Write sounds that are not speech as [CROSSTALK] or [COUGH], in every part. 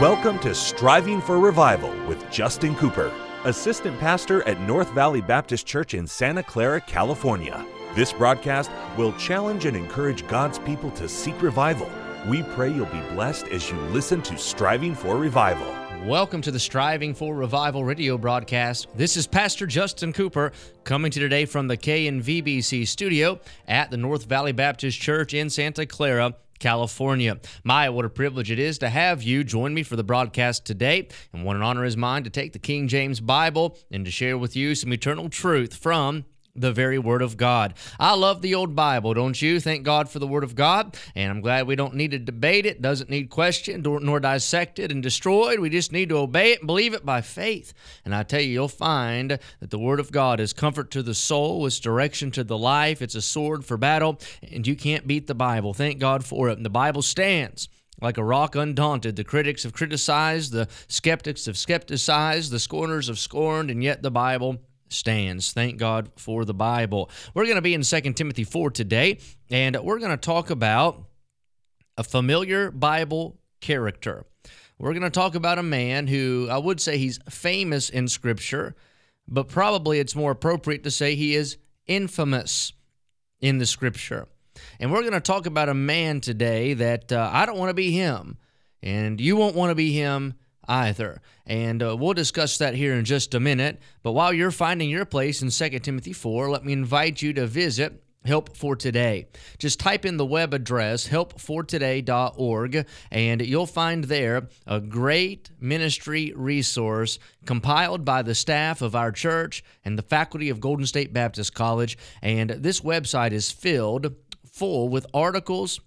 Welcome to Striving for Revival with Justin Cooper, Assistant Pastor at North Valley Baptist Church in Santa Clara, California. This broadcast will challenge and encourage God's people to seek revival. We pray you'll be blessed as you listen to Striving for Revival. Welcome to the Striving for Revival radio broadcast. This is Pastor Justin Cooper coming to today from the KNVBC studio at the North Valley Baptist Church in Santa Clara. California. My, what a privilege it is to have you join me for the broadcast today. And what an honor is mine to take the King James Bible and to share with you some eternal truth from the very Word of God. I love the old Bible, don't you? Thank God for the Word of God. And I'm glad we don't need to debate it, doesn't need questioned nor dissected and destroyed. We just need to obey it and believe it by faith. And I tell you, you'll find that the Word of God is comfort to the soul, it's direction to the life, it's a sword for battle, and you can't beat the Bible. Thank God for it. And the Bible stands like a rock undaunted. The critics have criticized, the skeptics have skepticized, the scorners have scorned, and yet the Bible stands. Thank God for the Bible. We're going to be in 2 Timothy 4 today, and we're going to talk about a familiar Bible character. We're going to talk about a man who I would say he's famous in Scripture, but probably it's more appropriate to say he is infamous in the Scripture. And we're going to talk about a man today that uh, I don't want to be him, and you won't want to be him either. And uh, we'll discuss that here in just a minute. But while you're finding your place in 2 Timothy 4, let me invite you to visit Help for Today. Just type in the web address helpfortoday.org and you'll find there a great ministry resource compiled by the staff of our church and the faculty of Golden State Baptist College. And this website is filled full with articles,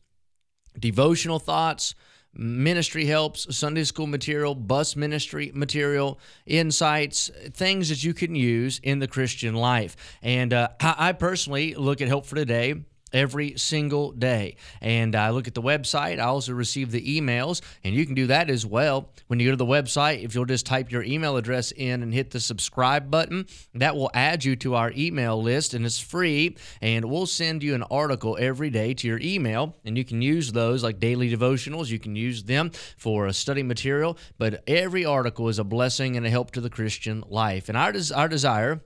devotional thoughts, ministry helps, Sunday school material, bus ministry material, insights, things that you can use in the Christian life. And uh, I personally look at Help for Today every single day. And I look at the website. I also receive the emails, and you can do that as well. When you go to the website, if you'll just type your email address in and hit the subscribe button, that will add you to our email list, and it's free. And we'll send you an article every day to your email, and you can use those like daily devotionals. You can use them for a study material, but every article is a blessing and a help to the Christian life. And our, des- our desire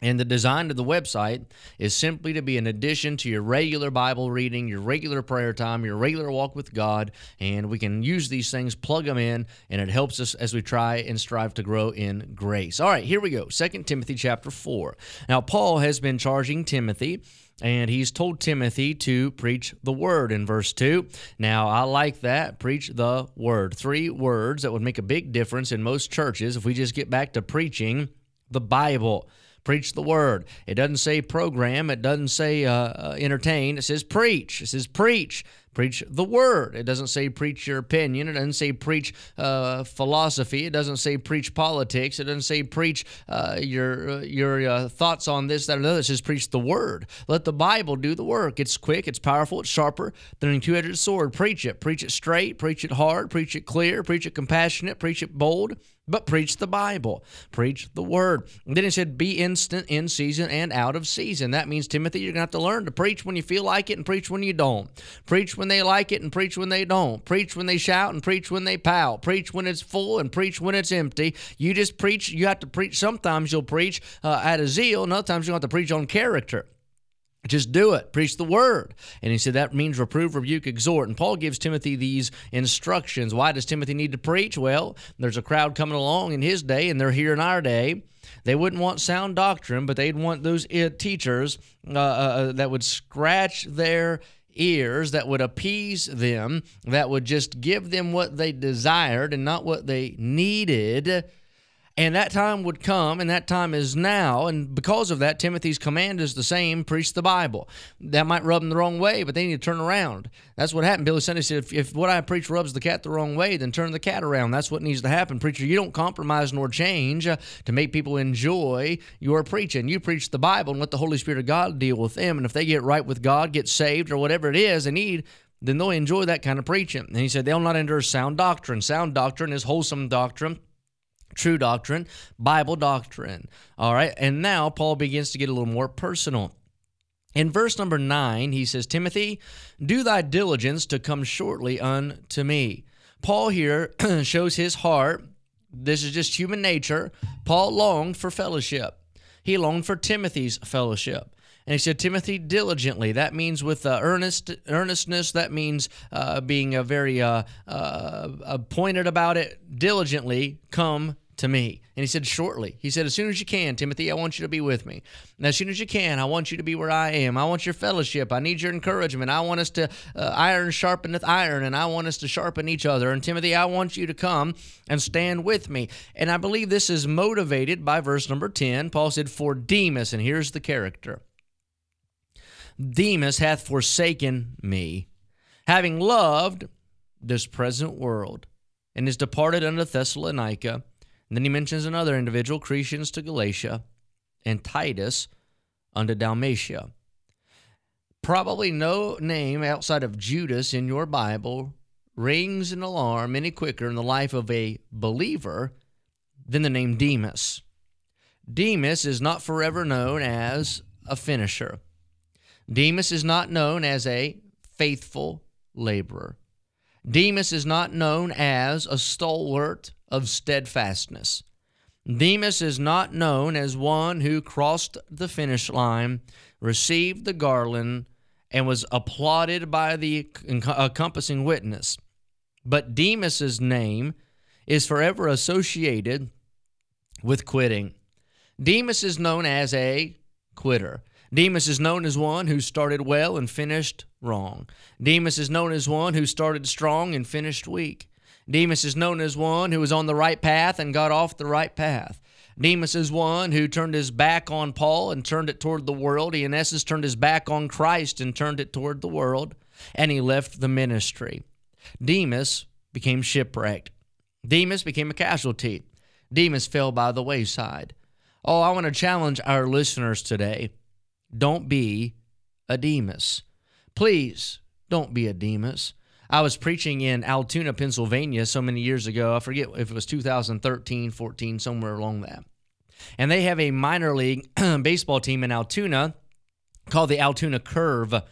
and the design of the website is simply to be an addition to your regular Bible reading, your regular prayer time, your regular walk with God. And we can use these things, plug them in, and it helps us as we try and strive to grow in grace. All right, here we go. 2 Timothy chapter 4. Now, Paul has been charging Timothy and he's told Timothy to preach the word in verse 2. Now, I like that. Preach the word. Three words that would make a big difference in most churches if we just get back to preaching the Bible. Preach the word. It doesn't say program. It doesn't say uh, uh, entertain. It says preach. It says preach. Preach the word. It doesn't say preach your opinion. It doesn't say preach uh, philosophy. It doesn't say preach politics. It doesn't say preach uh, your uh, your uh, thoughts on this, that, or another. It says preach the word. Let the Bible do the work. It's quick. It's powerful. It's sharper than a two-edged sword. Preach it. Preach it straight. Preach it hard. Preach it clear. Preach it compassionate. Preach it bold but preach the Bible, preach the word. And then he said, be instant in season and out of season. That means, Timothy, you're going to have to learn to preach when you feel like it and preach when you don't. Preach when they like it and preach when they don't. Preach when they shout and preach when they pout. Preach when it's full and preach when it's empty. You just preach. You have to preach. Sometimes you'll preach uh, out of zeal, and other times you'll have to preach on character. Just do it. Preach the word. And he said that means reprove, rebuke, exhort. And Paul gives Timothy these instructions. Why does Timothy need to preach? Well, there's a crowd coming along in his day, and they're here in our day. They wouldn't want sound doctrine, but they'd want those uh, teachers uh, uh, uh, that would scratch their ears, that would appease them, that would just give them what they desired and not what they needed and that time would come, and that time is now. And because of that, Timothy's command is the same preach the Bible. That might rub them the wrong way, but they need to turn around. That's what happened. Billy Sunday said, if, if what I preach rubs the cat the wrong way, then turn the cat around. That's what needs to happen. Preacher, you don't compromise nor change uh, to make people enjoy your preaching. You preach the Bible and let the Holy Spirit of God deal with them. And if they get right with God, get saved, or whatever it is they need, then they'll enjoy that kind of preaching. And he said, they'll not endure sound doctrine. Sound doctrine is wholesome doctrine true doctrine, Bible doctrine. All right. And now Paul begins to get a little more personal. In verse number nine, he says, Timothy, do thy diligence to come shortly unto me. Paul here [CLEARS THROAT] shows his heart. This is just human nature. Paul longed for fellowship. He longed for Timothy's fellowship. And he said, Timothy, diligently. That means with uh, earnest earnestness. That means uh, being a very uh, uh pointed about it. Diligently come to me. And he said, Shortly. He said, As soon as you can, Timothy, I want you to be with me. And as soon as you can, I want you to be where I am. I want your fellowship. I need your encouragement. I want us to, uh, iron sharpeneth iron, and I want us to sharpen each other. And Timothy, I want you to come and stand with me. And I believe this is motivated by verse number 10. Paul said, For Demas, and here's the character Demas hath forsaken me, having loved this present world, and is departed unto Thessalonica and then he mentions another individual, Crescens to Galatia, and Titus unto Dalmatia. Probably no name outside of Judas in your Bible rings an alarm any quicker in the life of a believer than the name Demas. Demas is not forever known as a finisher. Demas is not known as a faithful laborer. Demas is not known as a stalwart of steadfastness. Demas is not known as one who crossed the finish line, received the garland, and was applauded by the encompassing witness. But Demas's name is forever associated with quitting. Demas is known as a quitter. Demas is known as one who started well and finished wrong. Demas is known as one who started strong and finished weak. Demas is known as one who was on the right path and got off the right path. Demas is one who turned his back on Paul and turned it toward the world. He, in essence, turned his back on Christ and turned it toward the world, and he left the ministry. Demas became shipwrecked. Demas became a casualty. Demas fell by the wayside. Oh, I want to challenge our listeners today. Don't be a Demas. Please don't be a Demas. I was preaching in Altoona, Pennsylvania so many years ago. I forget if it was 2013, 14, somewhere along that. And they have a minor league [CLEARS THROAT] baseball team in Altoona called the Altoona Curve.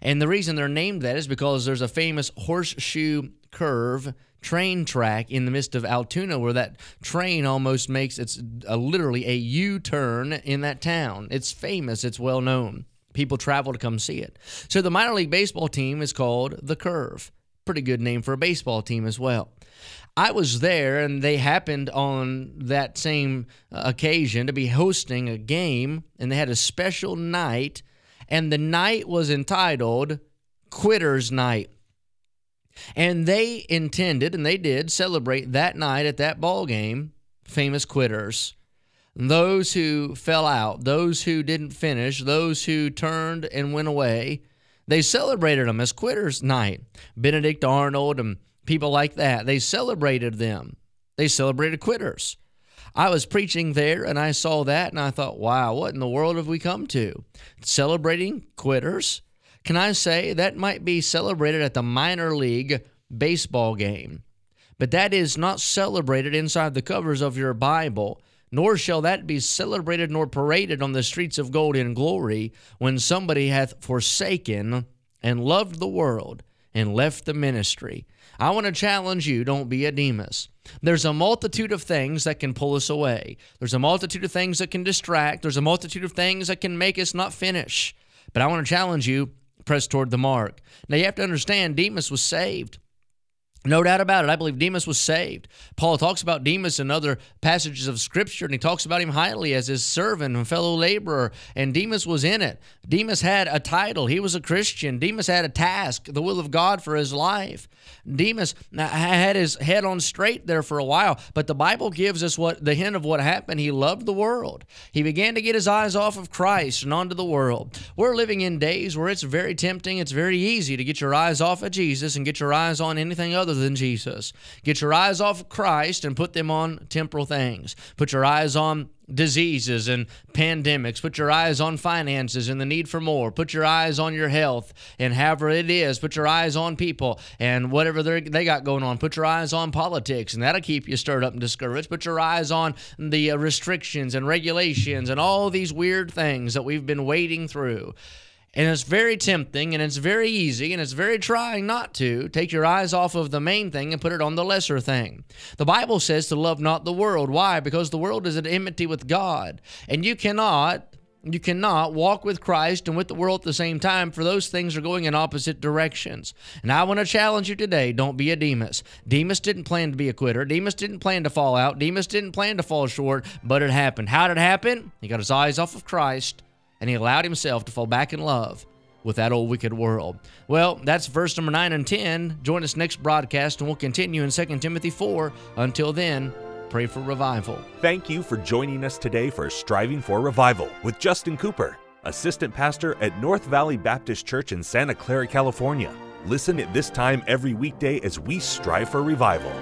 And the reason they're named that is because there's a famous horseshoe curve train track in the midst of Altoona where that train almost makes it's a, literally a U-turn in that town. It's famous, it's well known. People travel to come see it. So the minor league baseball team is called the Curve pretty good name for a baseball team as well. I was there, and they happened on that same uh, occasion to be hosting a game, and they had a special night, and the night was entitled Quitters Night. And they intended, and they did, celebrate that night at that ball game, famous quitters. Those who fell out, those who didn't finish, those who turned and went away, they celebrated them as quitters night. Benedict Arnold and people like that. They celebrated them. They celebrated quitters. I was preaching there and I saw that and I thought, wow, what in the world have we come to? Celebrating quitters? Can I say that might be celebrated at the minor league baseball game? But that is not celebrated inside the covers of your Bible nor shall that be celebrated nor paraded on the streets of gold in glory when somebody hath forsaken and loved the world and left the ministry. I want to challenge you don't be a Demas. There's a multitude of things that can pull us away. There's a multitude of things that can distract. There's a multitude of things that can make us not finish. But I want to challenge you press toward the mark. Now you have to understand Demas was saved. No doubt about it. I believe Demas was saved. Paul talks about Demas in other passages of Scripture, and he talks about him highly as his servant and fellow laborer. And Demas was in it. Demas had a title. He was a Christian. Demas had a task, the will of God for his life. Demas had his head on straight there for a while, but the Bible gives us what the hint of what happened. He loved the world. He began to get his eyes off of Christ and onto the world. We're living in days where it's very tempting, it's very easy to get your eyes off of Jesus and get your eyes on anything other than Jesus. Get your eyes off of Christ and put them on temporal things. Put your eyes on diseases and pandemics. Put your eyes on finances and the need for more. Put your eyes on your health and however it is. Put your eyes on people and whatever they got going on. Put your eyes on politics and that'll keep you stirred up and discouraged. Put your eyes on the uh, restrictions and regulations and all these weird things that we've been wading through. And it's very tempting and it's very easy and it's very trying not to take your eyes off of the main thing and put it on the lesser thing. The Bible says to love not the world. Why? Because the world is at enmity with God. And you cannot you cannot walk with Christ and with the world at the same time, for those things are going in opposite directions. And I want to challenge you today don't be a Demas. Demas didn't plan to be a quitter. Demas didn't plan to fall out. Demas didn't plan to fall short, but it happened. How did it happen? He got his eyes off of Christ and he allowed himself to fall back in love with that old wicked world. Well, that's verse number 9 and 10. Join us next broadcast and we'll continue in 2 Timothy 4. Until then, pray for revival. Thank you for joining us today for Striving for Revival with Justin Cooper, Assistant Pastor at North Valley Baptist Church in Santa Clara, California. Listen at this time every weekday as we strive for revival.